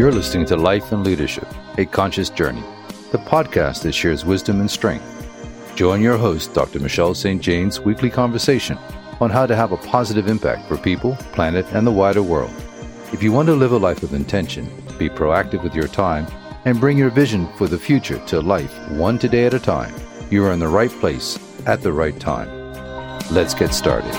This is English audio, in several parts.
You're listening to Life and Leadership, a Conscious Journey, the podcast that shares wisdom and strength. Join your host, Dr. Michelle St. Jane's weekly conversation on how to have a positive impact for people, planet, and the wider world. If you want to live a life of intention, be proactive with your time, and bring your vision for the future to life one today at a time, you are in the right place at the right time. Let's get started.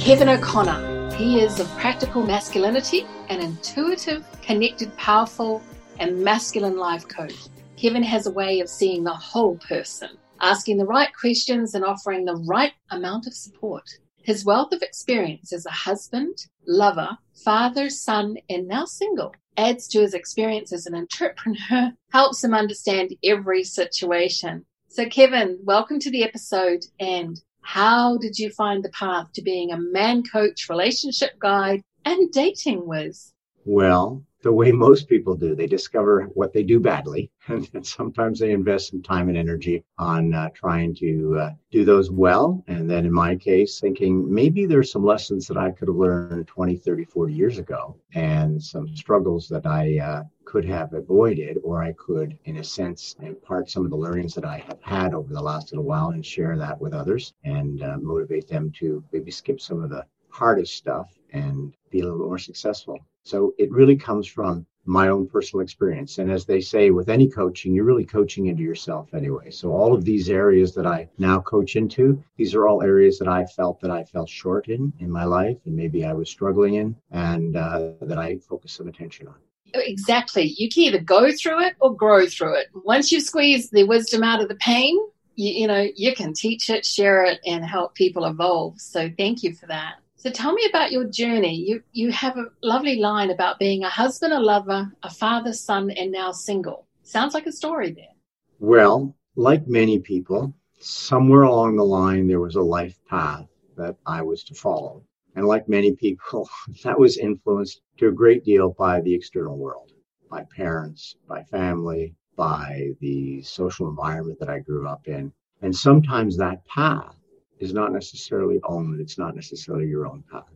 Kevin O'Connor. He is of practical masculinity, an intuitive, connected, powerful, and masculine life coach. Kevin has a way of seeing the whole person, asking the right questions and offering the right amount of support. His wealth of experience as a husband, lover, father, son, and now single adds to his experience as an entrepreneur, helps him understand every situation. So, Kevin, welcome to the episode and how did you find the path to being a man coach, relationship guide, and dating whiz? Well, the way most people do, they discover what they do badly, and sometimes they invest some time and energy on uh, trying to uh, do those well. And then in my case, thinking maybe there's some lessons that I could have learned 20, 30, 40 years ago, and some struggles that I uh, could have avoided, or I could, in a sense, impart some of the learnings that I have had over the last little while and share that with others and uh, motivate them to maybe skip some of the hardest stuff and be a little more successful. So it really comes from my own personal experience. And as they say with any coaching, you're really coaching into yourself anyway. So all of these areas that I now coach into, these are all areas that I felt that I fell short in in my life and maybe I was struggling in and uh, that I focus some attention on. Exactly. You can either go through it or grow through it. Once you squeeze the wisdom out of the pain, you, you know, you can teach it, share it, and help people evolve. So thank you for that. So tell me about your journey. You you have a lovely line about being a husband, a lover, a father, son, and now single. Sounds like a story there. Well, like many people, somewhere along the line there was a life path that I was to follow. And like many people, that was influenced to a great deal by the external world, by parents, by family, by the social environment that I grew up in. And sometimes that path is not necessarily owned, it's not necessarily your own path.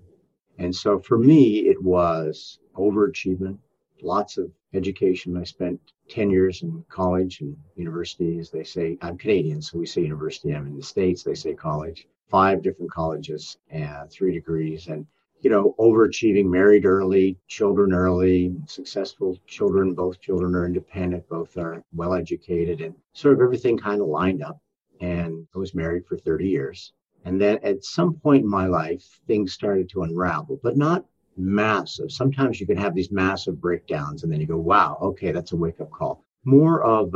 And so for me, it was overachievement, lots of education. I spent 10 years in college and university, as they say. I'm Canadian, so we say university. I'm in the States, they say college five different colleges and three degrees and you know overachieving married early children early successful children both children are independent both are well educated and sort of everything kind of lined up. And i was married for 30 years. And then at some point in my life things started to unravel but not massive. Sometimes you can have these massive breakdowns and then you go wow okay that's a wake up call. More of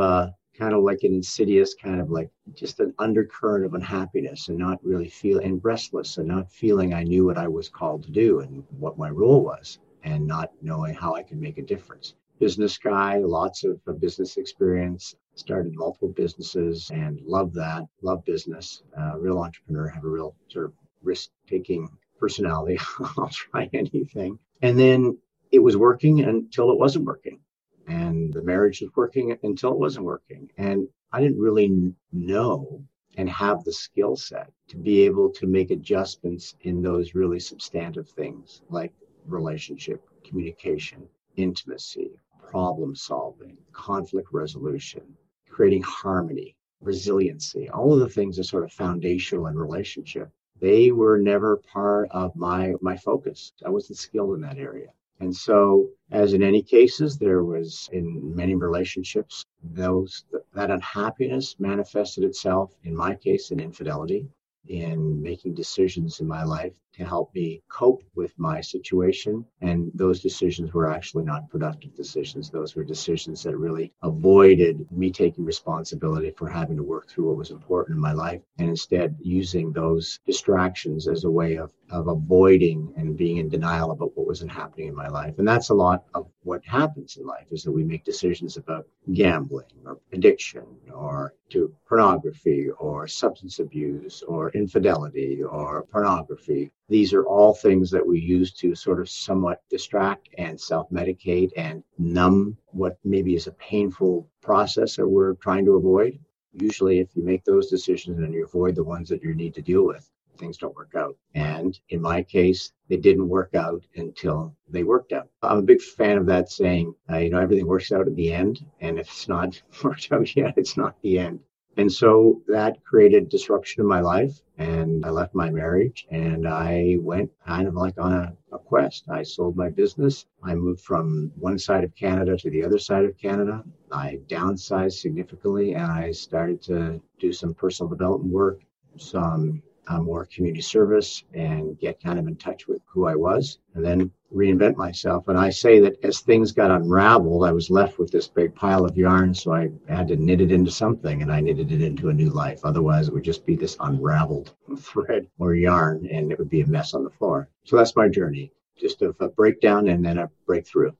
kind of like an insidious kind of like just an undercurrent of unhappiness and not really feel and restless and not feeling I knew what I was called to do and what my role was and not knowing how I could make a difference. Business guy, lots of business experience, started multiple businesses and love that, love business, uh, real entrepreneur, have a real sort of risk taking personality. I'll try anything. And then it was working until it wasn't working and the marriage was working until it wasn't working. And I didn't really know and have the skill set to be able to make adjustments in those really substantive things like relationship, communication, intimacy, problem solving, conflict resolution, creating harmony, resiliency, all of the things that sort of foundational in relationship. They were never part of my my focus. I wasn't skilled in that area. And so, as in any cases, there was in many relationships, those that unhappiness manifested itself, in my case, in infidelity, in making decisions in my life to help me cope with my situation. And those decisions were actually not productive decisions. Those were decisions that really avoided me taking responsibility for having to work through what was important in my life and instead using those distractions as a way of, of avoiding and being in denial about what wasn't happening in my life. And that's a lot of what happens in life is that we make decisions about gambling or addiction or to pornography or substance abuse or infidelity or pornography these are all things that we use to sort of somewhat distract and self medicate and numb what maybe is a painful process that we're trying to avoid. Usually, if you make those decisions and you avoid the ones that you need to deal with, things don't work out. And in my case, they didn't work out until they worked out. I'm a big fan of that saying, uh, you know, everything works out at the end. And if it's not worked out yet, it's not the end. And so that created disruption in my life. And I left my marriage and I went kind of like on a, a, quest. I sold my business. I moved from one side of Canada to the other side of Canada. I downsized significantly and I started to do some personal development work, some uh, more community service and get kind of in touch with who I was and then reinvent myself. And I say that as things got unraveled, I was left with this big pile of yarn. So I had to knit it into something and I knitted it into a new life. Otherwise, it would just be this unraveled thread or yarn and it would be a mess on the floor. So that's my journey just of a breakdown and then a breakthrough.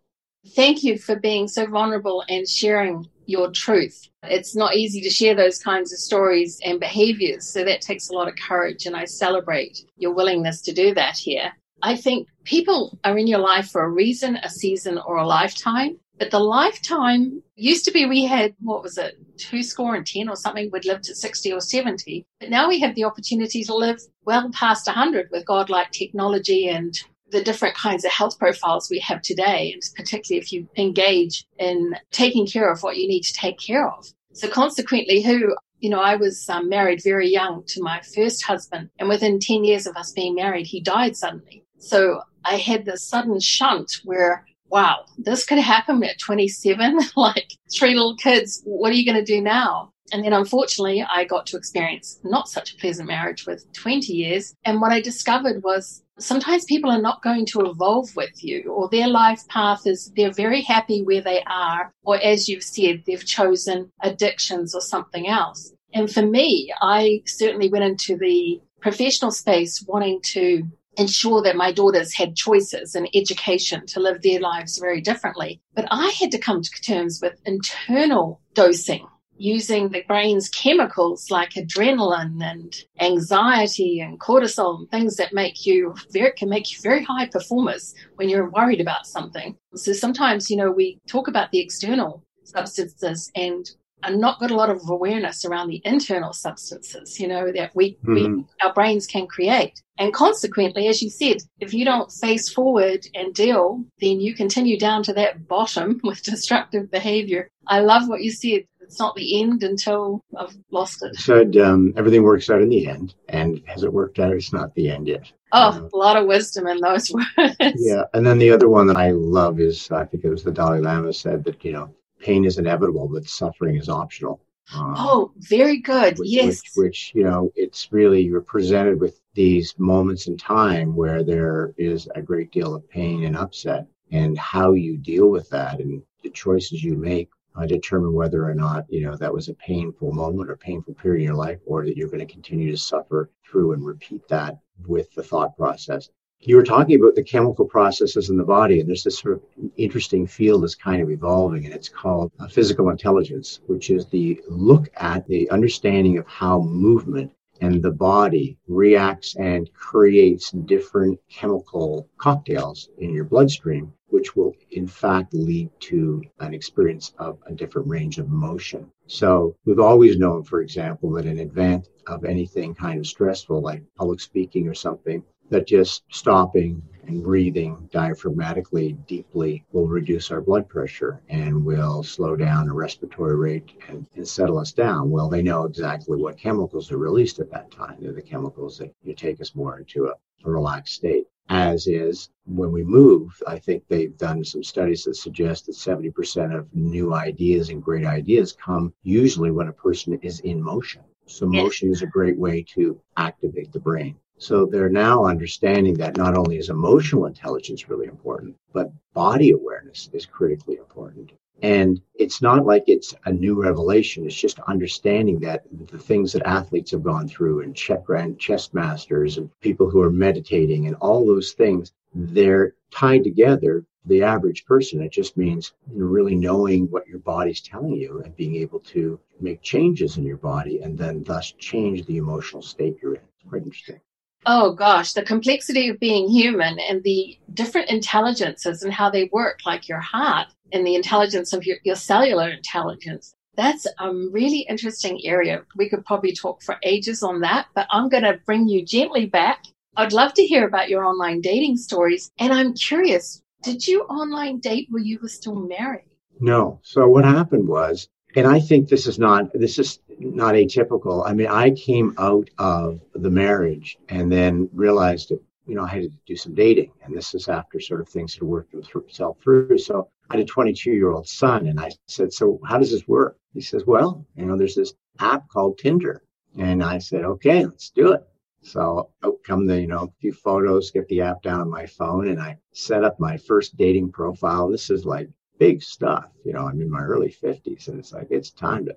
Thank you for being so vulnerable and sharing your truth. It's not easy to share those kinds of stories and behaviors. So that takes a lot of courage. And I celebrate your willingness to do that here. I think people are in your life for a reason, a season, or a lifetime. But the lifetime used to be we had, what was it, two score and 10 or something, we'd live to 60 or 70. But now we have the opportunity to live well past 100 with godlike technology and the different kinds of health profiles we have today, and particularly if you engage in taking care of what you need to take care of. So consequently, who, you know, I was um, married very young to my first husband, and within 10 years of us being married, he died suddenly. So I had this sudden shunt where, wow, this could happen at 27, like three little kids. What are you going to do now? And then unfortunately, I got to experience not such a pleasant marriage with 20 years. And what I discovered was sometimes people are not going to evolve with you or their life path is they're very happy where they are or as you've said they've chosen addictions or something else. And for me i certainly went into the professional space wanting to ensure that my daughters had choices and education to live their lives very differently. But i had to come to terms with internal dosing using the brain's chemicals like adrenaline and anxiety and cortisol and things that make you very can make you very high performers when you're worried about something. So sometimes, you know, we talk about the external substances and are not got a lot of awareness around the internal substances, you know, that we, mm-hmm. we our brains can create. And consequently, as you said, if you don't face forward and deal, then you continue down to that bottom with destructive behavior. I love what you said it's not the end until I've lost it. Said um, everything works out in the end, and has it worked out? It's not the end yet. Oh, uh, a lot of wisdom in those words. Yeah, and then the other one that I love is I think it was the Dalai Lama said that you know pain is inevitable, but suffering is optional. Um, oh, very good. Which, yes. Which, which, you know, it's really, you're presented with these moments in time where there is a great deal of pain and upset, and how you deal with that and the choices you make uh, determine whether or not you know that was a painful moment or painful period in your life or that you're going to continue to suffer through and repeat that with the thought process. You were talking about the chemical processes in the body and there's this sort of interesting field that's kind of evolving and it's called uh, physical intelligence which is the look at the understanding of how movement and the body reacts and creates different chemical cocktails in your bloodstream which will in fact lead to an experience of a different range of motion. So we've always known, for example, that in advance of anything kind of stressful like public speaking or something, that just stopping and breathing diaphragmatically deeply will reduce our blood pressure and will slow down the respiratory rate and, and, settle us down. Well, they know exactly what chemicals are released at that time. They're the chemicals that you take us more into a, a relaxed state as is when we move. I think they've done some studies that suggest that 70% of new ideas and great ideas come usually when a person is in motion. So motion is a great way to activate the brain. So they're now understanding that not only is emotional intelligence really important, but body awareness is critically important. And it's not like it's a new revelation. It's just understanding that the things that athletes have gone through and grand chess masters and people who are meditating and all those things, they're tied together. The average person, it just means really knowing what your body's telling you and being able to make changes in your body and then thus change the emotional state you're in. It's quite interesting. Oh gosh, the complexity of being human and the different intelligences and how they work, like your heart and the intelligence of your, your cellular intelligence. That's a really interesting area. We could probably talk for ages on that, but I'm going to bring you gently back. I'd love to hear about your online dating stories. And I'm curious, did you online date while you were still married? No. So what happened was, and I think this is not this is not atypical. I mean, I came out of the marriage and then realized that you know I had to do some dating, and this is after sort of things had worked themselves through. So I had a 22 year old son, and I said, "So how does this work?" He says, "Well, you know, there's this app called Tinder," and I said, "Okay, let's do it." So out come the, you know, a few photos, get the app down on my phone, and I set up my first dating profile. This is like big stuff. You know, I'm in my early 50s and it's like, it's time to.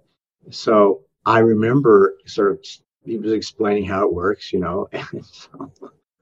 So I remember sort of, he was explaining how it works, you know. And so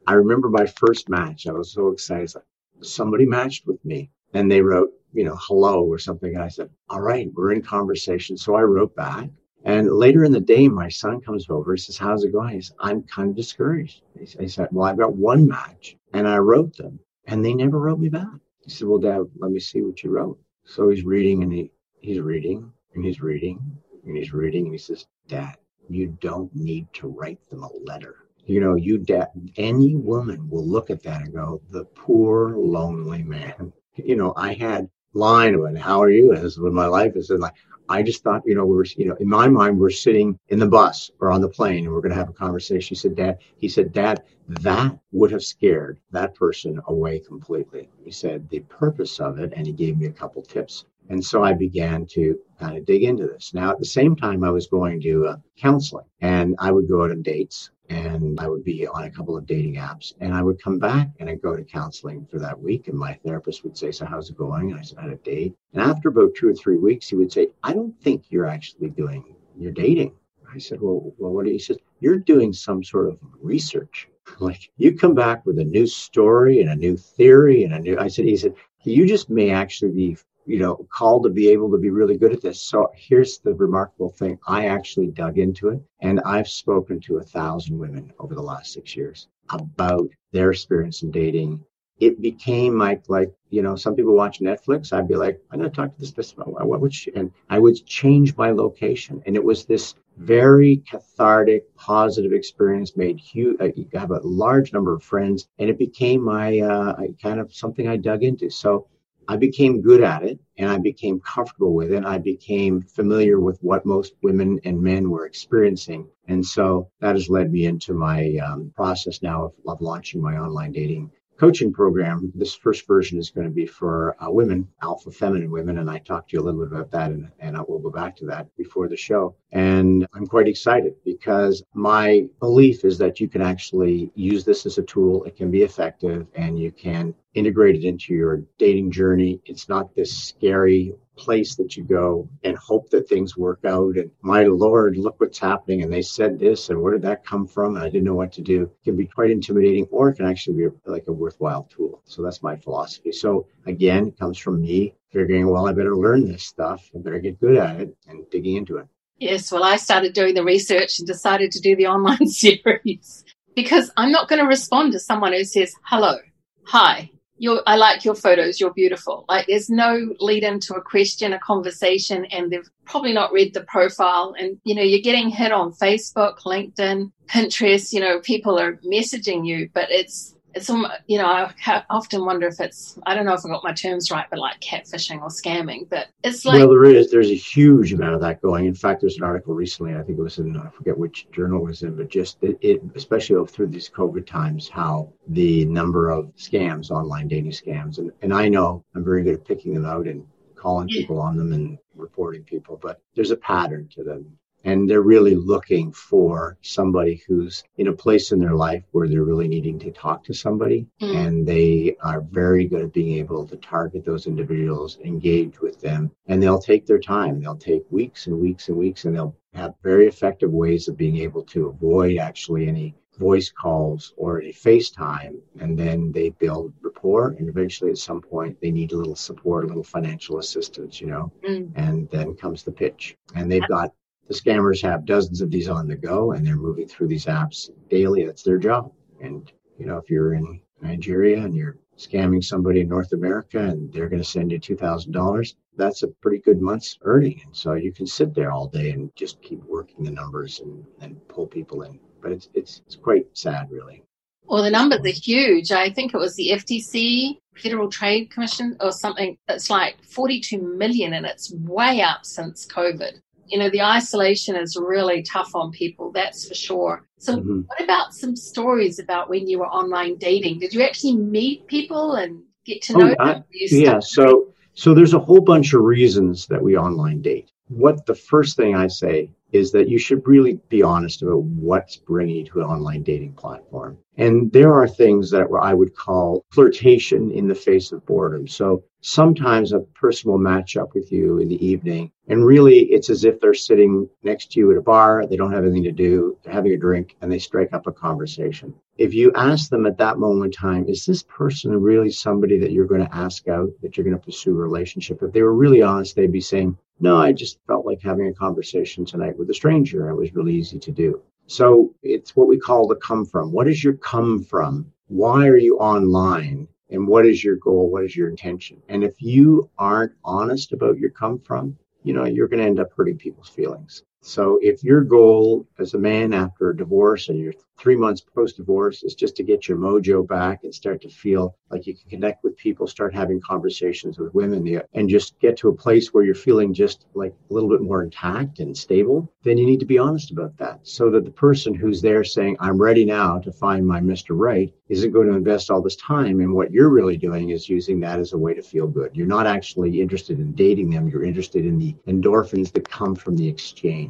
I remember my first match. I was so excited. Like, somebody matched with me and they wrote, you know, hello or something. And I said, all right, we're in conversation. So I wrote back. And later in the day, my son comes over. He says, How's it going? He says, I'm kind of discouraged. He said, Well, I've got one match. And I wrote them, and they never wrote me back. He said, Well, Dad, let me see what you wrote. So he's reading and he, he's reading and he's reading and he's reading and he says, Dad, you don't need to write them a letter. You know, you dad, any woman will look at that and go, the poor lonely man. You know, I had line when how are you? And this is when my life is and like I just thought, you know, we were, you know, in my mind, we're sitting in the bus or on the plane and we're going to have a conversation. He said, Dad, he said, Dad, that would have scared that person away completely. He said the purpose of it, and he gave me a couple tips. And so I began to kind of dig into this. Now, at the same time, I was going to uh, counseling and I would go out on dates and I would be on a couple of dating apps and I would come back and I'd go to counseling for that week. And my therapist would say, So, how's it going? And I said, I had a date. And after about two or three weeks, he would say, I don't think you're actually doing your dating. I said, Well, well what do you? He says, You're doing some sort of research. Like you come back with a new story and a new theory and a new. I said, He said, You just may actually be you know, called to be able to be really good at this. So here's the remarkable thing. I actually dug into it and I've spoken to a thousand women over the last six years about their experience in dating. It became like, like, you know, some people watch Netflix. I'd be like, I'm going to talk to this person. What would she, and I would change my location. And it was this very cathartic, positive experience, made huge, I have a large number of friends and it became my, uh, kind of something I dug into. So I became good at it and I became comfortable with it. I became familiar with what most women and men were experiencing. And so that has led me into my um, process now of, of launching my online dating coaching program. This first version is going to be for uh, women, alpha feminine women, and I talked to you a little bit about that, and, and I will go back to that before the show. And I'm quite excited because my belief is that you can actually use this as a tool. It can be effective, and you can integrate it into your dating journey. It's not this scary place that you go and hope that things work out. And my Lord, look what's happening. And they said this, and where did that come from? And I didn't know what to do. It can be quite intimidating, or it can actually be like a worthwhile tool. So that's my philosophy. So again, comes from me figuring, well, I better learn this stuff. I better get good at it and digging into it. Yes, well, I started doing the research and decided to do the online series because I'm not going to respond to someone who says, hello, hi, you're, I like your photos. You're beautiful. Like there's no lead into a question, a conversation, and they've probably not read the profile. And, you know, you're getting hit on Facebook, LinkedIn, Pinterest, you know, people are messaging you, but it's, it's you know I often wonder if it's I don't know if I got my terms right, but like catfishing or scamming. But it's like well, there is there's a huge amount of that going. In fact, there's an article recently. I think it was in I forget which journal it was in, but just it, it especially through these COVID times, how the number of scams, online dating scams, and and I know I'm very good at picking them out and calling people on them and reporting people, but there's a pattern to them and they're really looking for somebody who's in a place in their life where they're really needing to talk to somebody mm. and they are very good at being able to target those individuals engage with them and they'll take their time they'll take weeks and weeks and weeks and they'll have very effective ways of being able to avoid actually any voice calls or a FaceTime, and then they build rapport. And eventually, at some point, they need a little support, a little financial assistance, you know, mm. and then comes the pitch. And they've got the scammers have dozens of these on the go and they're moving through these apps daily. That's their job. And, you know, if you're in Nigeria and you're scamming somebody in North America and they're going to send you $2,000, that's a pretty good month's earning. And so you can sit there all day and just keep working the numbers and, and pull people in. But it's, it's, it's quite sad, really. Well, the numbers are huge. I think it was the FTC, Federal Trade Commission, or something. It's like 42 million, and it's way up since COVID. You know, the isolation is really tough on people, that's for sure. So, mm-hmm. what about some stories about when you were online dating? Did you actually meet people and get to know oh, them? I, yeah, so so there's a whole bunch of reasons that we online date. What the first thing I say is that you should really be honest about what's bringing you to an online dating platform. And there are things that I would call flirtation in the face of boredom. So sometimes a person will match up with you in the evening and really it's as if they're sitting next to you at a bar. They don't have anything to do. They're having a drink and they strike up a conversation. If you ask them at that moment in time, is this person really somebody that you're going to ask out, that you're going to pursue a relationship? If they were really honest, they'd be saying, no, I just felt like having a conversation tonight with a stranger. It was really easy to do. So it's what we call the come from. What is your come from? Why are you online? And what is your goal? What is your intention? And if you aren't honest about your come from, you know, you're going to end up hurting people's feelings. So if your goal as a man after a divorce and you're three months post divorce is just to get your mojo back and start to feel like you can connect with people, start having conversations with women, and just get to a place where you're feeling just like a little bit more intact and stable, then you need to be honest about that so that the person who's there saying, I'm ready now to find my Mr. Right isn't going to invest all this time. And what you're really doing is using that as a way to feel good. You're not actually interested in dating them, you're interested in the endorphins that come from the exchange.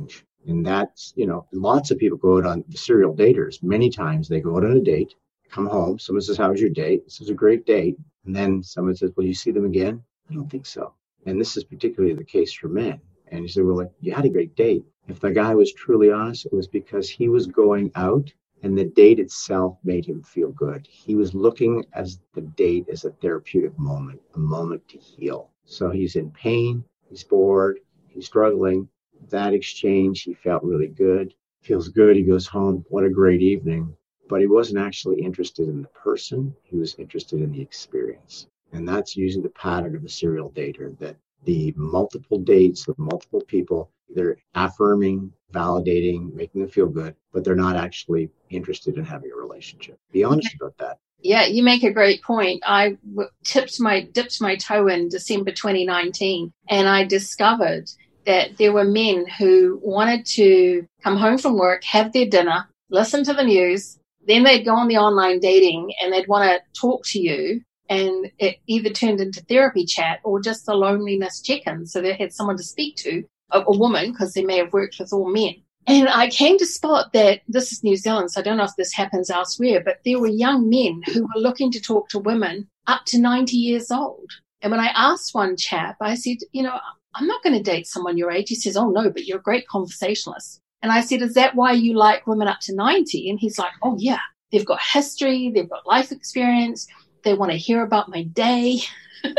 And that's, you know, lots of people go out on serial daters. Many times they go out on a date, come home. Someone says, How was your date? This is a great date. And then someone says, Will you see them again? I don't think so. And this is particularly the case for men. And you say, Well, like, you had a great date. If the guy was truly honest, it was because he was going out and the date itself made him feel good. He was looking as the date as a therapeutic moment, a moment to heal. So he's in pain, he's bored, he's struggling, that exchange, he felt really good. Feels good. He goes home. What a great evening. But he wasn't actually interested in the person, he was interested in the experience. And that's usually the pattern of a serial dater that the multiple dates with multiple people, they're affirming, validating, making them feel good, but they're not actually interested in having a relationship. Be honest about that. Yeah, you make a great point. I tipped my dipped my toe in December 2019 and I discovered that there were men who wanted to come home from work, have their dinner, listen to the news, then they'd go on the online dating and they'd want to talk to you. And it either turned into therapy chat or just a loneliness check in. So they had someone to speak to, a, a woman, because they may have worked with all men. And I came to spot that this is New Zealand, so I don't know if this happens elsewhere, but there were young men who were looking to talk to women up to 90 years old. And when I asked one chap, I said, you know, I'm not going to date someone your age. He says, Oh, no, but you're a great conversationalist. And I said, Is that why you like women up to 90? And he's like, Oh, yeah. They've got history, they've got life experience, they want to hear about my day. and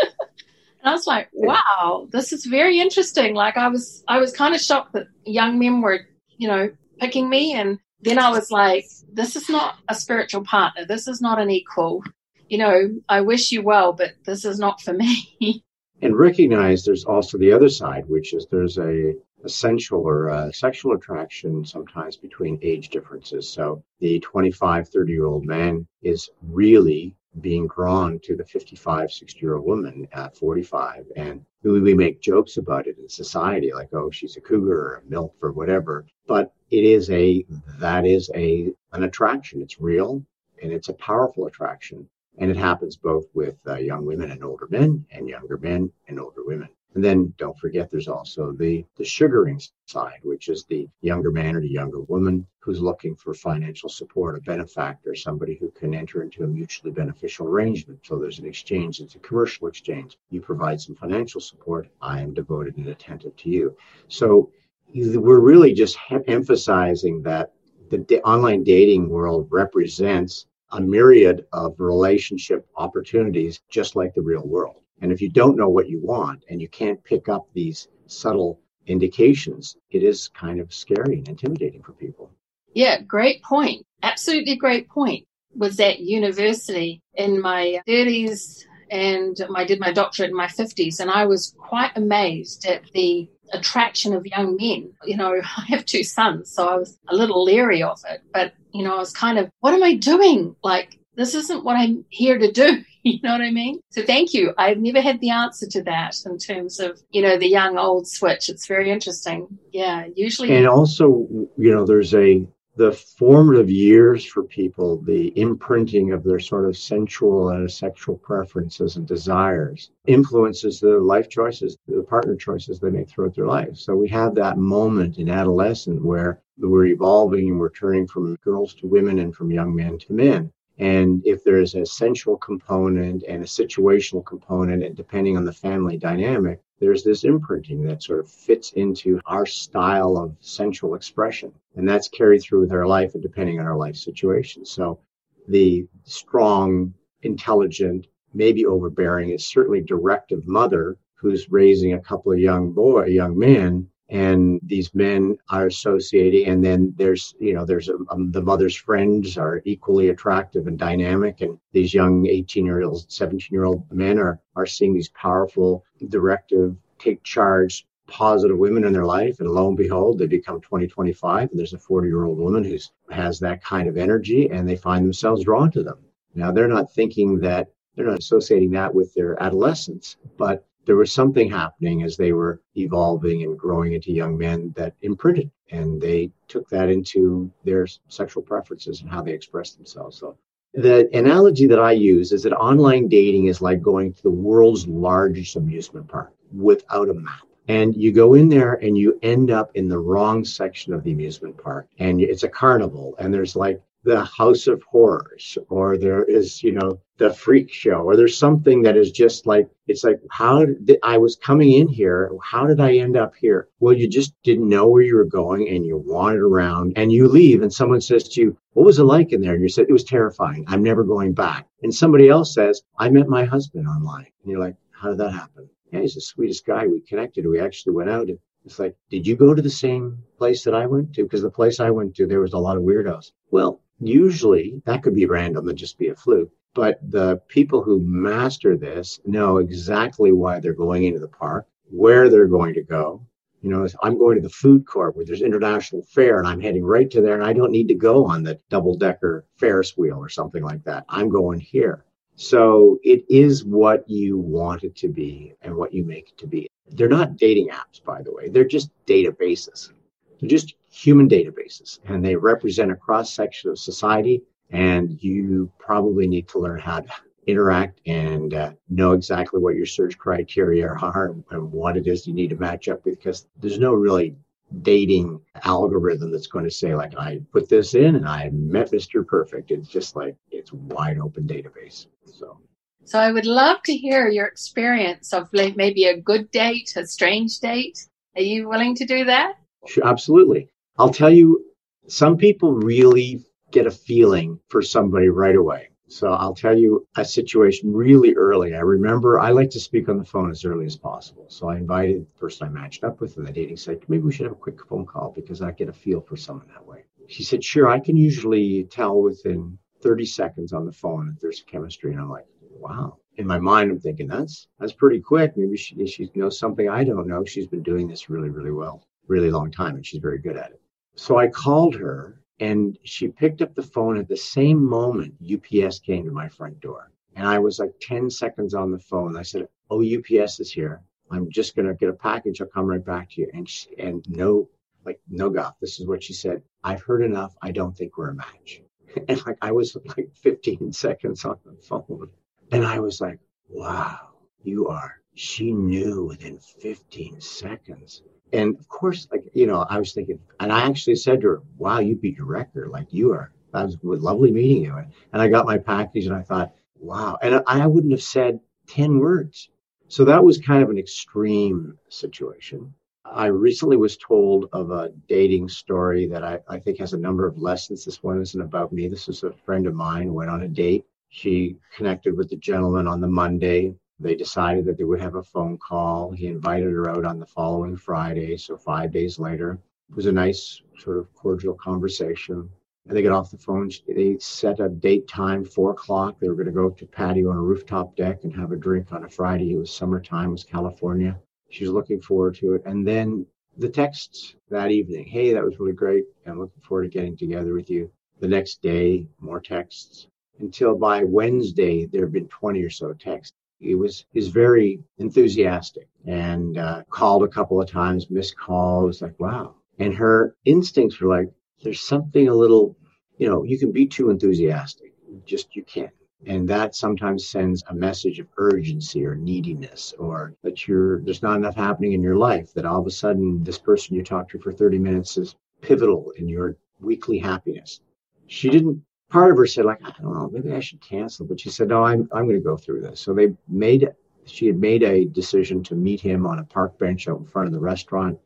I was like, wow, this is very interesting. Like I was I was kind of shocked that young men were, you know, picking me and then I was like, this is not a spiritual partner. This is not an equal. You know, I wish you well, but this is not for me. and recognize there's also the other side, which is there's a sensual or a sexual attraction sometimes between age differences. So the 25, 30 year old man is really being drawn to the 55, 60 year old woman at 45. And we make jokes about it in society, like, oh, she's a cougar or a MILF or whatever. But it is a, that is a, an attraction. It's real and it's a powerful attraction. And it happens both with uh, young women and older men, and younger men and older women. And then don't forget there's also the, the sugaring side, which is the younger man or the younger woman who's looking for financial support, a benefactor, somebody who can enter into a mutually beneficial arrangement. So there's an exchange, it's a commercial exchange. You provide some financial support, I am devoted and attentive to you. So we're really just emphasizing that the online dating world represents a myriad of relationship opportunities, just like the real world. And if you don't know what you want and you can't pick up these subtle indications, it is kind of scary and intimidating for people. Yeah, great point. Absolutely great point. was at university in my 30s and I did my doctorate in my 50s. And I was quite amazed at the attraction of young men. You know, I have two sons, so I was a little leery of it. But, you know, I was kind of, what am I doing? Like, this isn't what I'm here to do. You know what I mean? So thank you. I've never had the answer to that in terms of, you know, the young old switch. It's very interesting. Yeah, usually. And also, you know, there's a the formative years for people, the imprinting of their sort of sensual and sexual preferences and desires influences the life choices, the partner choices they make throughout their life. So we have that moment in adolescence where we're evolving and we're turning from girls to women and from young men to men. And if there's a sensual component and a situational component, and depending on the family dynamic, there's this imprinting that sort of fits into our style of sensual expression. And that's carried through with our life and depending on our life situation. So the strong, intelligent, maybe overbearing is certainly directive mother who's raising a couple of young boy, young men and these men are associating and then there's you know there's a, um, the mother's friends are equally attractive and dynamic and these young 18 year old 17 year old men are are seeing these powerful directive take charge positive women in their life and lo and behold they become 20 25 and there's a 40 year old woman who has that kind of energy and they find themselves drawn to them. Now they're not thinking that they're not associating that with their adolescence but there was something happening as they were evolving and growing into young men that imprinted and they took that into their sexual preferences and how they express themselves. So the analogy that i use is that online dating is like going to the world's largest amusement park without a map. And you go in there and you end up in the wrong section of the amusement park and it's a carnival and there's like the House of Horrors, or there is, you know, the Freak Show, or there's something that is just like, it's like, how did I was coming in here? How did I end up here? Well, you just didn't know where you were going and you wandered around and you leave and someone says to you, what was it like in there? And you said, it was terrifying. I'm never going back. And somebody else says, I met my husband online. And you're like, how did that happen? Yeah, he's the sweetest guy. We connected. We actually went out. and It's like, did you go to the same place that I went to? Because the place I went to, there was a lot of weirdos. Well, Usually that could be random and just be a fluke. But the people who master this know exactly why they're going into the park, where they're going to go. You know, I'm going to the food court where there's international fare and I'm heading right to there and I don't need to go on the double decker Ferris wheel or something like that. I'm going here. So it is what you want it to be and what you make it to be. They're not dating apps, by the way. They're just databases. They're just human databases and they represent a cross section of society. And you probably need to learn how to interact and uh, know exactly what your search criteria are and what it is you need to match up with because there's no really dating algorithm that's going to say like i put this in and i met mr perfect it's just like it's wide open database so so i would love to hear your experience of like maybe a good date a strange date are you willing to do that Sure, absolutely. I'll tell you, some people really get a feeling for somebody right away. So I'll tell you a situation really early. I remember I like to speak on the phone as early as possible. So I invited the person I matched up with in the dating site. Maybe we should have a quick phone call because I get a feel for someone that way. She said, sure, I can usually tell within 30 seconds on the phone if there's chemistry. And I'm like, wow. In my mind, I'm thinking that's that's pretty quick. Maybe she, she knows something I don't know. She's been doing this really, really well really long time and she's very good at it. So I called her and she picked up the phone at the same moment UPS came to my front door. And I was like 10 seconds on the phone. I said, Oh, UPS is here. I'm just going to get a package. I'll come right back to you. And she, and no, like, no guff. This is what she said. I've heard enough. I don't think we're a match. And like, I was like 15 seconds on the phone. And I was like, wow, you are. She knew within 15 seconds and of course, like, you know, I was thinking, and I actually said to her, wow, you beat your record. Like you are, that was lovely meeting you. And I got my package and I thought, wow. And I wouldn't have said 10 words. So that was kind of an extreme situation. I recently was told of a dating story that I, I think has a number of lessons. This one isn't about me. This is a friend of mine went on a date. She connected with the gentleman on the Monday. They decided that they would have a phone call. He invited her out on the following Friday, so five days later. It was a nice, sort of cordial conversation. And they got off the phone. They set a date time, four o'clock. They were going to go to patio on a rooftop deck and have a drink on a Friday. It was summertime, it was California. She was looking forward to it. And then the texts that evening, hey, that was really great. I'm looking forward to getting together with you. The next day, more texts. Until by Wednesday, there had been 20 or so texts. He was he's very enthusiastic and uh, called a couple of times, missed calls. Like, wow. And her instincts were like, there's something a little, you know, you can be too enthusiastic. Just you can't. And that sometimes sends a message of urgency or neediness, or that you're there's not enough happening in your life. That all of a sudden this person you talked to for 30 minutes is pivotal in your weekly happiness. She didn't. Part of her said, like, I don't know, maybe I should cancel. But she said, no, I'm I'm going to go through this. So they made. She had made a decision to meet him on a park bench out in front of the restaurant.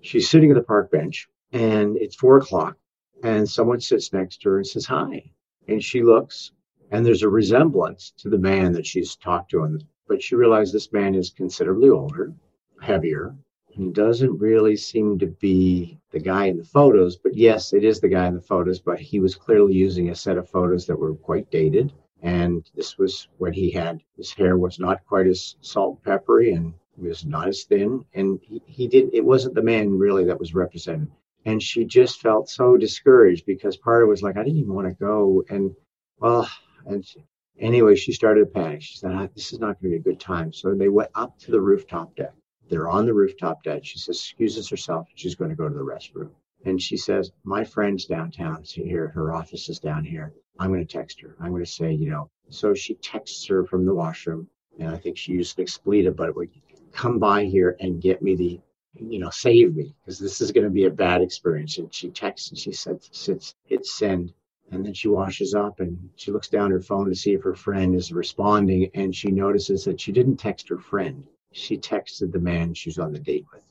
She's sitting at the park bench, and it's four o'clock, and someone sits next to her and says hi, and she looks, and there's a resemblance to the man that she's talked to, but she realized this man is considerably older, heavier, and doesn't really seem to be the guy in the photos. But yes, it is the guy in the photos, but he was clearly using a set of photos that were quite dated. And this was when he had his hair was not quite as salt and peppery and was not as thin. And he, he did it wasn't the man really that was represented. And she just felt so discouraged because part of it was like, I didn't even want to go. And well, and she, anyway, she started to panic. She said, ah, This is not going to be a good time. So they went up to the rooftop deck. They're on the rooftop deck. She says, excuses herself. She's going to go to the restroom. And she says, My friend's downtown. Here, her office is down here. I'm going to text her. I'm going to say, you know, so she texts her from the washroom. And I think she used an expletive, but it would come by here and get me the, you know, save me because this is going to be a bad experience. And she texts and she says, hit send. And then she washes up and she looks down her phone to see if her friend is responding. And she notices that she didn't text her friend. She texted the man she's on the date with.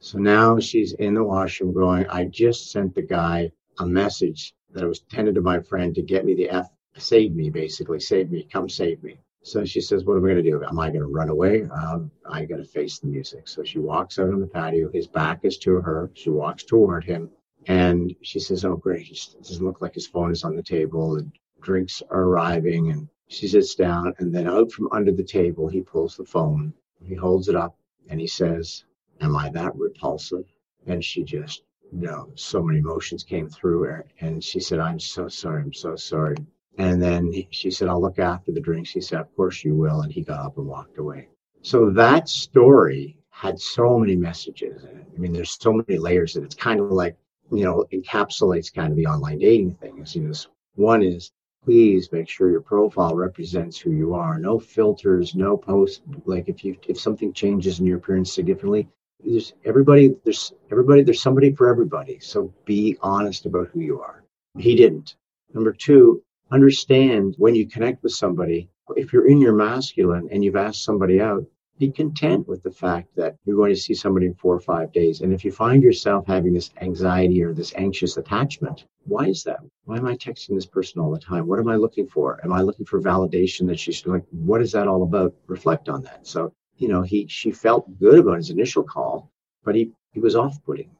So now she's in the washroom going, I just sent the guy a message that was tended to my friend to get me the F, save me, basically, save me, come save me. So she says, What am I going to do? Am I going to run away? Um, I got to face the music. So she walks out on the patio. His back is to her. She walks toward him. And she says, Oh, great. It doesn't look like his phone is on the table. And drinks are arriving. And she sits down. And then out from under the table, he pulls the phone. He holds it up and he says, Am I that repulsive? And she just, know, so many emotions came through her. And she said, I'm so sorry. I'm so sorry. And then she said, I'll look after the drinks. He said, Of course you will. And he got up and walked away. So that story had so many messages in it. I mean, there's so many layers that it's kind of like you know, encapsulates kind of the online dating thing. Is, You know, one is please make sure your profile represents who you are. No filters, no post. Like if you if something changes in your appearance significantly, there's everybody there's everybody there's somebody for everybody. So be honest about who you are. He didn't. Number two, understand when you connect with somebody. If you're in your masculine and you've asked somebody out, be content with the fact that you're going to see somebody in four or five days. And if you find yourself having this anxiety or this anxious attachment, why is that? Why am I texting this person all the time? What am I looking for? Am I looking for validation that she's like, what is that all about? Reflect on that. So, you know, he she felt good about his initial call, but he, he was off-putting.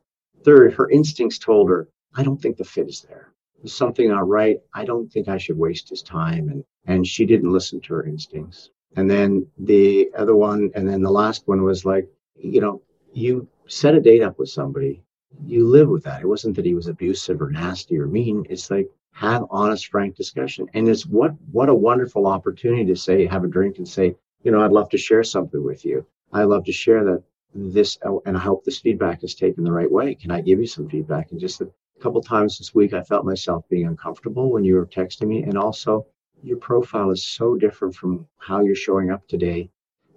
Third, her instincts told her, I don't think the fit is there. There's something not right. I don't think I should waste his time. And and she didn't listen to her instincts. And then the other one, and then the last one was like, you know, you set a date up with somebody, you live with that. It wasn't that he was abusive or nasty or mean. It's like have honest, frank discussion. And it's what what a wonderful opportunity to say, have a drink and say, you know, I'd love to share something with you. I'd love to share that this, oh, and I hope this feedback is taken the right way. Can I give you some feedback? And just a couple times this week, I felt myself being uncomfortable when you were texting me, and also your profile is so different from how you're showing up today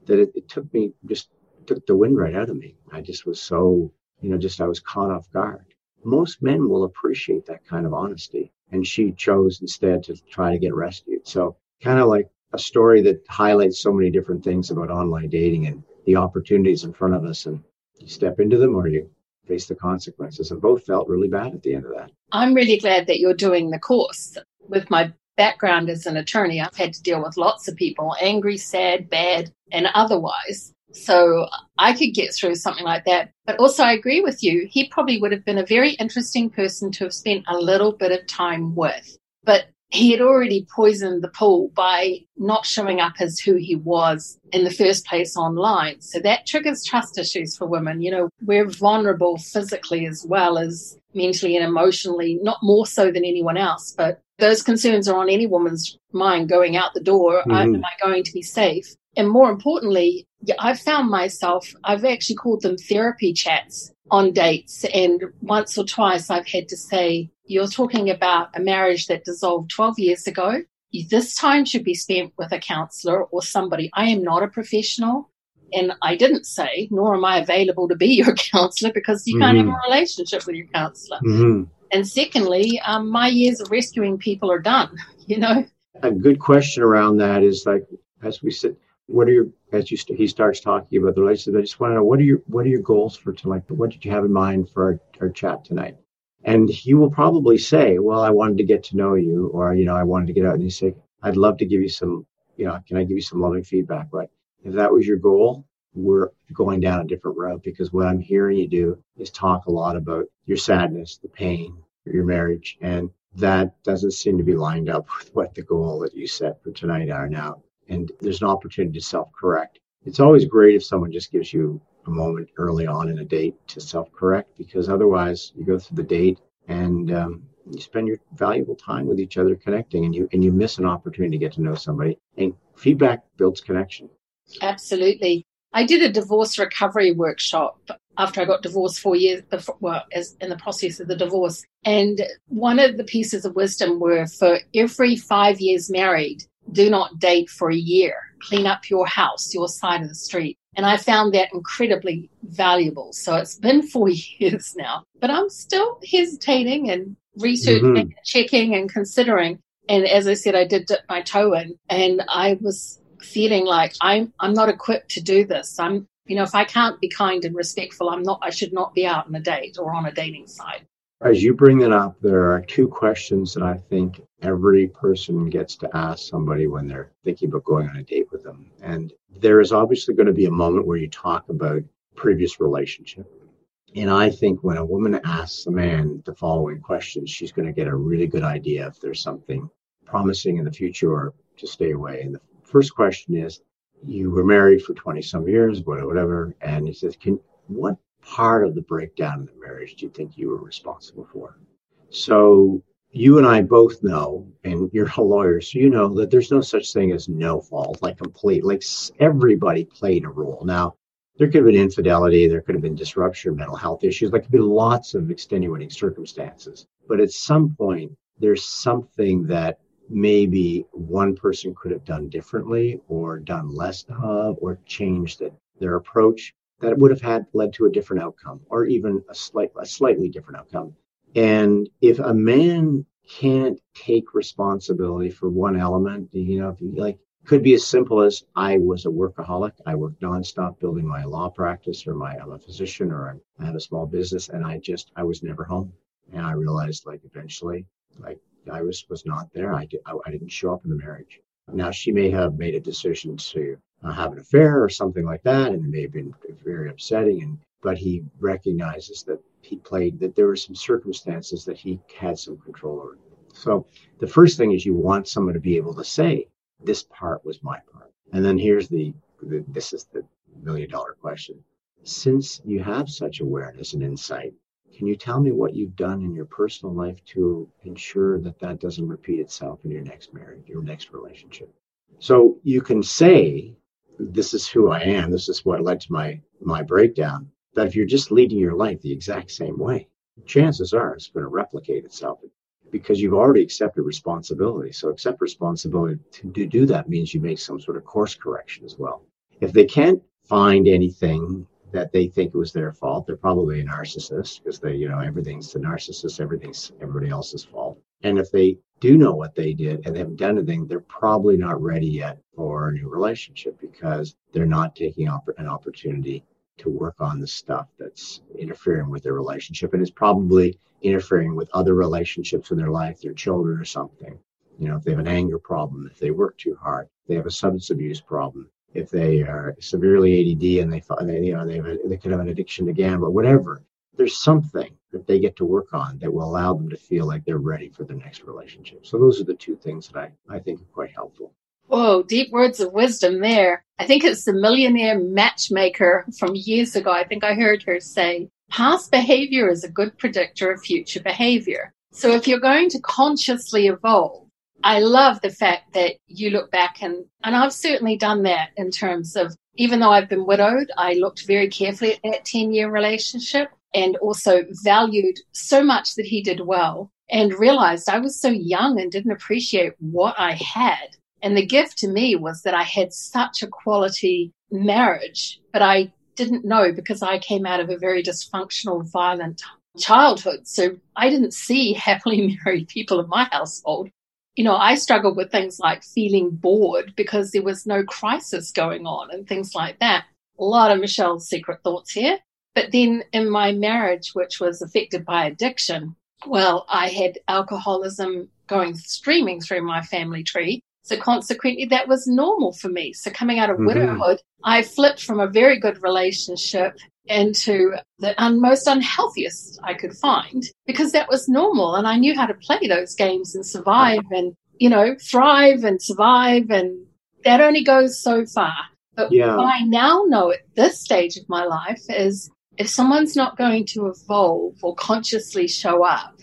that it, it took me just took the wind right out of me. I just was so, you know, just I was caught off guard. Most men will appreciate that kind of honesty. And she chose instead to try to get rescued. So kind of like a story that highlights so many different things about online dating and the opportunities in front of us and you step into them or you face the consequences and both felt really bad at the end of that. I'm really glad that you're doing the course. With my background as an attorney, I've had to deal with lots of people, angry, sad, bad, and otherwise. So I could get through something like that. But also, I agree with you. He probably would have been a very interesting person to have spent a little bit of time with. But he had already poisoned the pool by not showing up as who he was in the first place online. So that triggers trust issues for women. You know, we're vulnerable physically as well as mentally and emotionally, not more so than anyone else, but those concerns are on any woman's mind going out the door. Mm-hmm. Am I going to be safe? And more importantly, I've found myself, I've actually called them therapy chats on dates. And once or twice I've had to say, you're talking about a marriage that dissolved 12 years ago. This time should be spent with a counselor or somebody. I am not a professional. And I didn't say, nor am I available to be your counselor because you mm-hmm. can't have a mm-hmm. relationship with your counselor. Mm-hmm. And secondly, um, my years of rescuing people are done, you know? A good question around that is like, as we said, what are your as you st- he starts talking about the relationship? I just want to know what are your what are your goals for tonight? What did you have in mind for our, our chat tonight? And he will probably say, "Well, I wanted to get to know you," or you know, "I wanted to get out." And you say, "I'd love to give you some, you know, can I give you some loving feedback?" Right? If that was your goal, we're going down a different route because what I'm hearing you do is talk a lot about your sadness, the pain, your marriage, and that doesn't seem to be lined up with what the goal that you set for tonight are now. And there's an opportunity to self correct. It's always great if someone just gives you a moment early on in a date to self correct because otherwise you go through the date and um, you spend your valuable time with each other connecting and you and you miss an opportunity to get to know somebody. And feedback builds connection. Absolutely. I did a divorce recovery workshop after i got divorced four years before well as in the process of the divorce and one of the pieces of wisdom were for every five years married do not date for a year. Clean up your house, your side of the street. And I found that incredibly valuable. So it's been four years now, but I'm still hesitating and researching mm-hmm. and checking and considering. And as I said, I did dip my toe in and I was feeling like I'm, I'm not equipped to do this. I'm, you know, if I can't be kind and respectful, I'm not, I should not be out on a date or on a dating site. As you bring that up, there are two questions that I think every person gets to ask somebody when they're thinking about going on a date with them. And there is obviously going to be a moment where you talk about previous relationship. And I think when a woman asks a man the following questions, she's going to get a really good idea if there's something promising in the future or to stay away. And the first question is, you were married for 20 some years, whatever. And he says, can, what part of the breakdown in the marriage do you think you were responsible for? So you and I both know, and you're a lawyer, so you know that there's no such thing as no fault, like complete, like everybody played a role. Now, there could have been infidelity, there could have been disruption, mental health issues, like, could be lots of extenuating circumstances. But at some point, there's something that maybe one person could have done differently or done less of or changed it, their approach that would have had led to a different outcome or even a slight a slightly different outcome. And if a man can't take responsibility for one element, you know, like could be as simple as I was a workaholic. I worked nonstop building my law practice, or my I'm a physician, or I had a small business, and I just I was never home. And I realized, like eventually, like I was was not there. I did, I, I didn't show up in the marriage. Now she may have made a decision to uh, have an affair or something like that, and it may have been very upsetting. And but he recognizes that he played that there were some circumstances that he had some control over. So the first thing is you want someone to be able to say, "This part was my part," and then here's the, the this is the million dollar question. Since you have such awareness and insight, can you tell me what you've done in your personal life to ensure that that doesn't repeat itself in your next marriage, your next relationship? So you can say this is who I am. This is what led to my my breakdown. That if you're just leading your life the exact same way, chances are it's going to replicate itself because you've already accepted responsibility. So accept responsibility to do that means you make some sort of course correction as well. If they can't find anything that they think it was their fault, they're probably a narcissist because they, you know, everything's the narcissist, everything's everybody else's fault. And if they do know what they did and they haven't done anything, they're probably not ready yet for a new relationship because they're not taking an opportunity to work on the stuff that's interfering with their relationship and it's probably interfering with other relationships in their life, their children or something. You know, if they have an anger problem, if they work too hard, they have a substance abuse problem, if they are severely ADD and they, they you know, they, have a, they could have an addiction to gambling, whatever. There's something that they get to work on that will allow them to feel like they're ready for the next relationship. So those are the two things that I, I think are quite helpful. Whoa, deep words of wisdom there. I think it's the millionaire matchmaker from years ago. I think I heard her say, past behavior is a good predictor of future behavior. So if you're going to consciously evolve, I love the fact that you look back and, and I've certainly done that in terms of, even though I've been widowed, I looked very carefully at that 10 year relationship and also valued so much that he did well and realized I was so young and didn't appreciate what I had. And the gift to me was that I had such a quality marriage, but I didn't know because I came out of a very dysfunctional, violent childhood. So I didn't see happily married people in my household. You know, I struggled with things like feeling bored because there was no crisis going on and things like that. A lot of Michelle's secret thoughts here. But then in my marriage, which was affected by addiction, well, I had alcoholism going streaming through my family tree. So consequently, that was normal for me. So coming out of mm-hmm. widowhood, I flipped from a very good relationship into the un- most unhealthiest I could find because that was normal. And I knew how to play those games and survive and, you know, thrive and survive. And that only goes so far. But yeah. what I now know at this stage of my life is if someone's not going to evolve or consciously show up,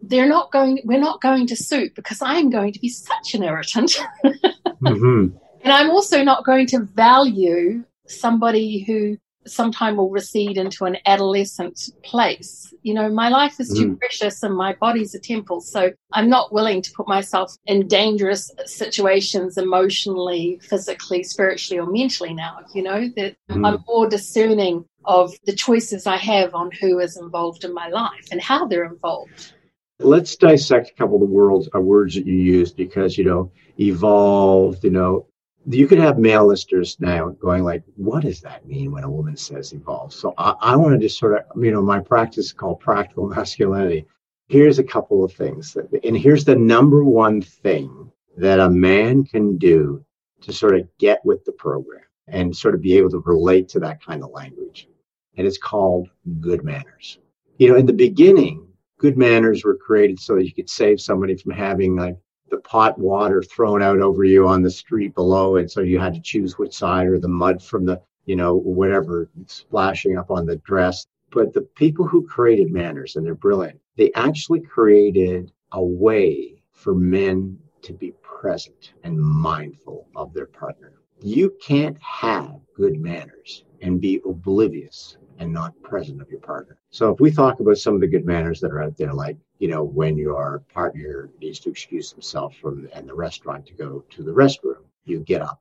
they're not going, we're not going to suit because I'm going to be such an irritant. mm-hmm. And I'm also not going to value somebody who sometime will recede into an adolescent place. You know, my life is too mm. precious and my body's a temple. So I'm not willing to put myself in dangerous situations emotionally, physically, spiritually, or mentally now. You know, that mm. I'm more discerning of the choices I have on who is involved in my life and how they're involved. Let's dissect a couple of the words, uh, words that you used because, you know, evolved, you know, you could have male listeners now going like, what does that mean when a woman says evolve? So I, I want to just sort of, you know, my practice is called practical masculinity. Here's a couple of things that, and here's the number one thing that a man can do to sort of get with the program and sort of be able to relate to that kind of language. And it's called good manners. You know, in the beginning, good manners were created so that you could save somebody from having like the pot water thrown out over you on the street below. And so you had to choose which side or the mud from the, you know, whatever splashing up on the dress. But the people who created manners, and they're brilliant, they actually created a way for men to be present and mindful of their partner. You can't have good manners and be oblivious and not present of your partner. So if we talk about some of the good manners that are out there, like, you know, when your partner needs to excuse themselves from and the restaurant to go to the restroom, you get up.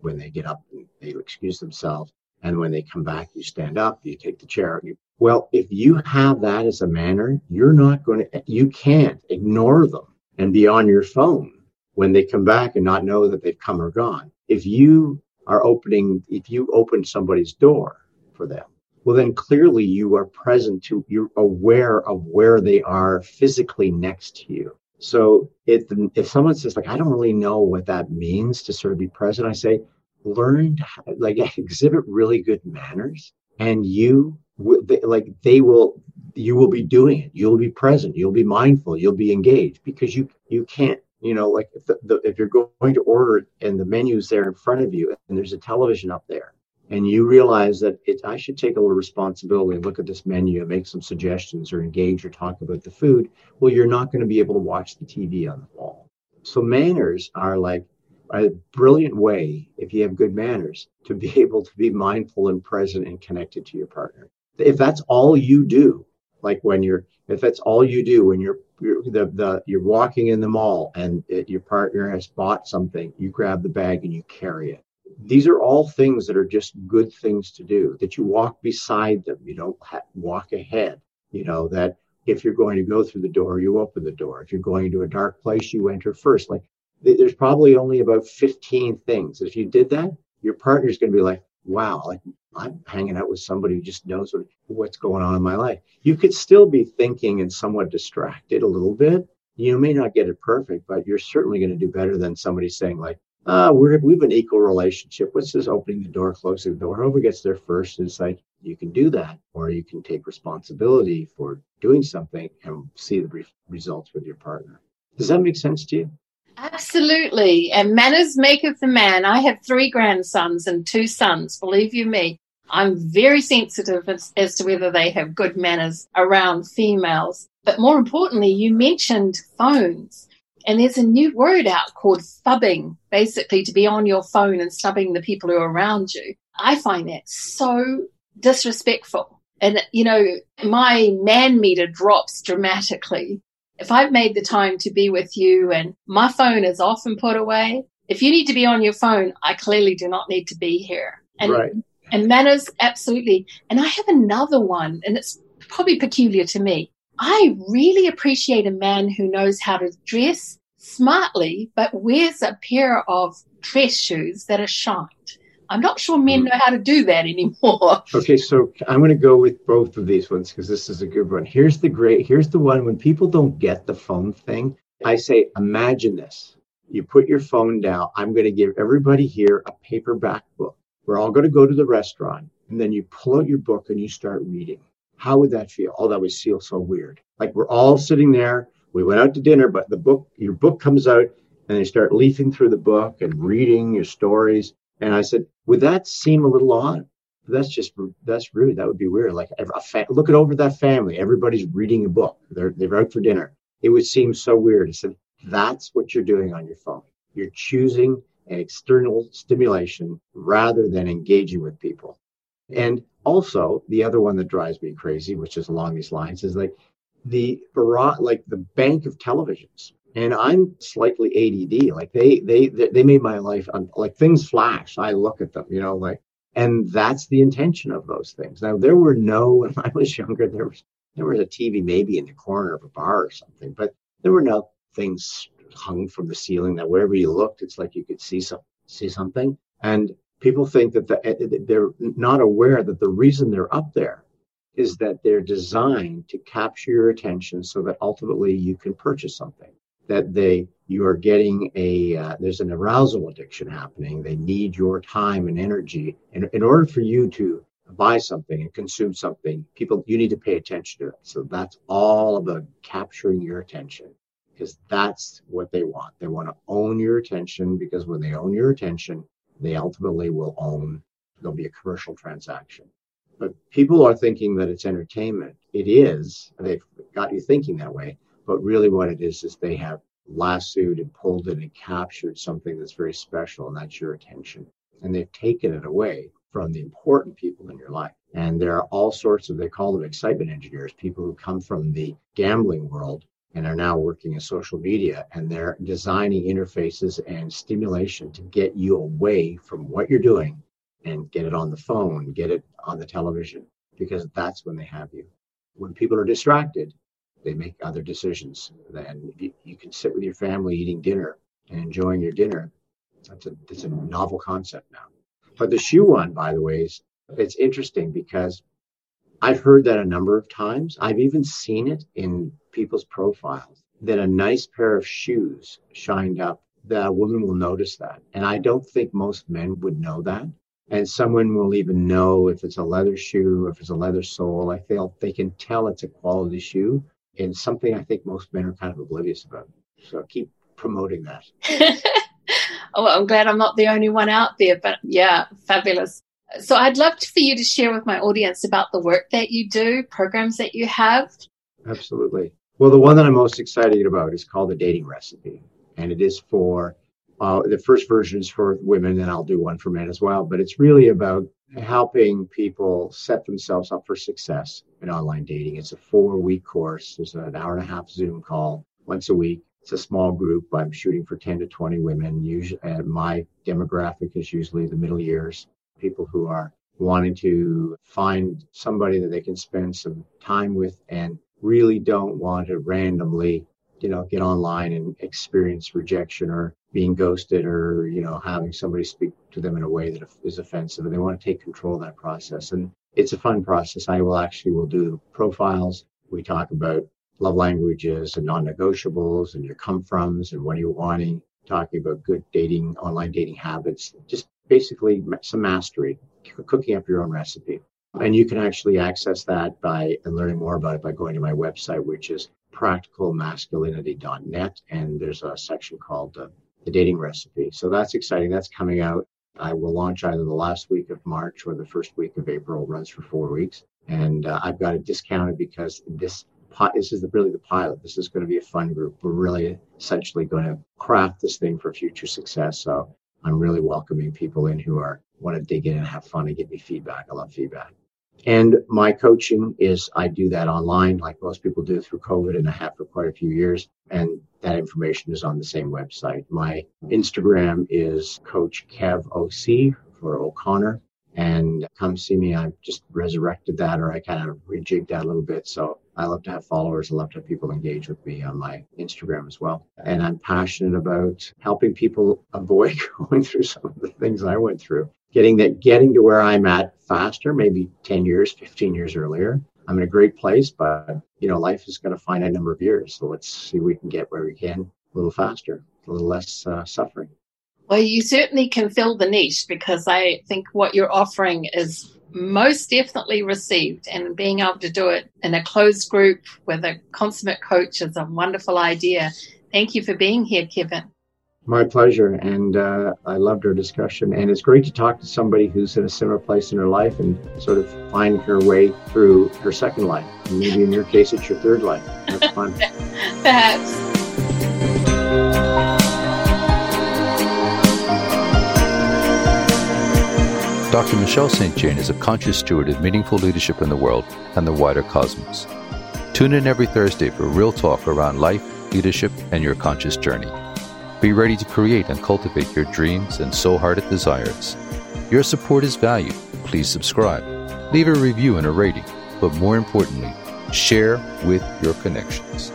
When they get up, they excuse themselves. And when they come back, you stand up, you take the chair. You, well, if you have that as a manner, you're not going to, you can't ignore them and be on your phone when they come back and not know that they've come or gone. If you are opening, if you open somebody's door for them, well then clearly you are present to you're aware of where they are physically next to you. So if if someone says like i don't really know what that means to sort of be present i say learn to like exhibit really good manners and you like they will you will be doing it. You'll be present. You'll be mindful. You'll be engaged because you you can't you know like if, the, the, if you're going to order and the menu's there in front of you and there's a television up there and you realize that it, I should take a little responsibility and look at this menu and make some suggestions or engage or talk about the food, well, you're not going to be able to watch the TV on the wall. So manners are like a brilliant way, if you have good manners, to be able to be mindful and present and connected to your partner. If that's all you do, like when you're, if that's all you do when you're, you're the, the you're walking in the mall and it, your partner has bought something, you grab the bag and you carry it. These are all things that are just good things to do that you walk beside them. You don't ha- walk ahead. You know that if you're going to go through the door you open the door. If you're going to a dark place you enter first. Like th- there's probably only about 15 things. If you did that your partner's going to be like wow like i'm hanging out with somebody who just knows what, what's going on in my life you could still be thinking and somewhat distracted a little bit you may not get it perfect but you're certainly going to do better than somebody saying like uh, we're, we have an equal relationship. What's this opening the door, closing the door? Whoever gets there first is like, you can do that, or you can take responsibility for doing something and see the re- results with your partner. Does that make sense to you? Absolutely. And manners maketh the man. I have three grandsons and two sons, believe you me. I'm very sensitive as, as, to whether they have good manners around females. But more importantly, you mentioned phones. And there's a new word out called phubbing, basically to be on your phone and stubbing the people who are around you. I find that so disrespectful. And, you know, my man meter drops dramatically. If I've made the time to be with you and my phone is often put away, if you need to be on your phone, I clearly do not need to be here. And, right. And manners, absolutely. And I have another one, and it's probably peculiar to me. I really appreciate a man who knows how to dress smartly, but wears a pair of dress shoes that are shined. I'm not sure men hmm. know how to do that anymore. Okay, so I'm going to go with both of these ones because this is a good one. Here's the great, here's the one when people don't get the phone thing. I say, imagine this. You put your phone down. I'm going to give everybody here a paperback book. We're all going to go to the restaurant and then you pull out your book and you start reading. How would that feel? Oh, that would feel so weird. Like we're all sitting there. We went out to dinner, but the book, your book comes out and they start leafing through the book and reading your stories. And I said, would that seem a little odd? That's just that's rude. That would be weird. Like a fa- look at over that family. Everybody's reading a book. They're they're out for dinner. It would seem so weird. I said, that's what you're doing on your phone. You're choosing an external stimulation rather than engaging with people. And also, the other one that drives me crazy, which is along these lines, is like the like the bank of televisions and I'm slightly ADD. Like they they they made my life like things flash. I look at them, you know, like, and that's the intention of those things. Now there were no when I was younger there was there was a TV maybe in the corner of a bar or something, but there were no things hung from the ceiling. That wherever you looked, it's like you could see some see something. And people think that the, eh, eh, they're not aware that the reason they're up there is that they're designed to capture your attention so that ultimately you can purchase something. That they you are getting a uh, there's an arousal addiction happening. They need your time and energy. In, in order for you to buy something and consume something people you need to pay attention to it. So that's all about capturing your attention because that's what they want they want to own your attention because when they own your attention they ultimately will own there'll be a commercial transaction but people are thinking that it's entertainment it is they've got you thinking that way but really, what it is is they have lassoed and pulled it and captured something that's very special, and that's your attention. And they've taken it away from the important people in your life. And there are all sorts of, they call them excitement engineers, people who come from the gambling world and are now working in social media and they're designing interfaces and stimulation to get you away from what you're doing and get it on the phone, get it on the television, because that's when they have you. When people are distracted, they make other decisions. And you, you can sit with your family eating dinner and enjoying your dinner. That's a that's a novel concept now. But the shoe one, by the way, is it's interesting because I've heard that a number of times. I've even seen it in people's profiles that a nice pair of shoes shined up. The woman will notice that. And I don't think most men would know that. And someone will even know if it's a leather shoe, if it's a leather sole. I feel they can tell it's a quality shoe and something I think most men are kind of oblivious about. So keep promoting that. oh, I'm glad I'm not the only one out there, but yeah, fabulous. So I'd love for you to share with my audience about the work that you do, programs that you have. Absolutely. Well, the one that I'm most excited about is called the dating recipe, and it is for uh, the first version is for women, and I'll do one for men as well. But it's really about helping people set themselves up for success in online dating. It's a four week course. There's an hour and a half Zoom call once a week. It's a small group. I'm shooting for 10 to 20 women. Usually, my demographic is usually the middle years, people who are wanting to find somebody that they can spend some time with and really don't want to randomly, you know, get online and experience rejection or being ghosted or you know having somebody speak to them in a way that is offensive. And they want to take control of that process. And it's a fun process. I will actually will do profiles. We talk about love languages and non-negotiables and your come froms and what are you wanting. Talking about good dating, online dating habits, just basically some mastery, cooking up your own recipe. And you can actually access that by and learning more about it by going to my website, which is practicalmasculinity.net. And there's a section called uh, the dating recipe. So that's exciting. That's coming out. I will launch either the last week of March or the first week of April. Runs for four weeks. And uh, I've got it discounted because this this is the, really the pilot. This is going to be a fun group. We're really essentially going to craft this thing for future success. So I'm really welcoming people in who are want to dig in and have fun and give me feedback. I love feedback. And my coaching is I do that online, like most people do through COVID, and I have for quite a few years. And that information is on the same website. My Instagram is Coach Kev OC for O'Connor. And come see me. I've just resurrected that, or I kind of rejigged that a little bit. So I love to have followers. I love to have people engage with me on my Instagram as well. And I'm passionate about helping people avoid going through some of the things I went through. Getting that, getting to where I'm at faster, maybe 10 years, 15 years earlier. I'm in a great place, but you know, life is going to find a number of years. So let's see we can get where we can a little faster, a little less uh, suffering. Well, you certainly can fill the niche because I think what you're offering is most definitely received and being able to do it in a closed group with a consummate coach is a wonderful idea. Thank you for being here, Kevin. My pleasure. And uh, I loved our discussion. And it's great to talk to somebody who's in a similar place in her life and sort of find her way through her second life. And maybe in your case, it's your third life. That's fun. Perhaps. Dr. Michelle St. Jane is a conscious steward of meaningful leadership in the world and the wider cosmos. Tune in every Thursday for real talk around life, leadership, and your conscious journey. Be ready to create and cultivate your dreams and soul hearted desires. Your support is valued. Please subscribe, leave a review and a rating, but more importantly, share with your connections.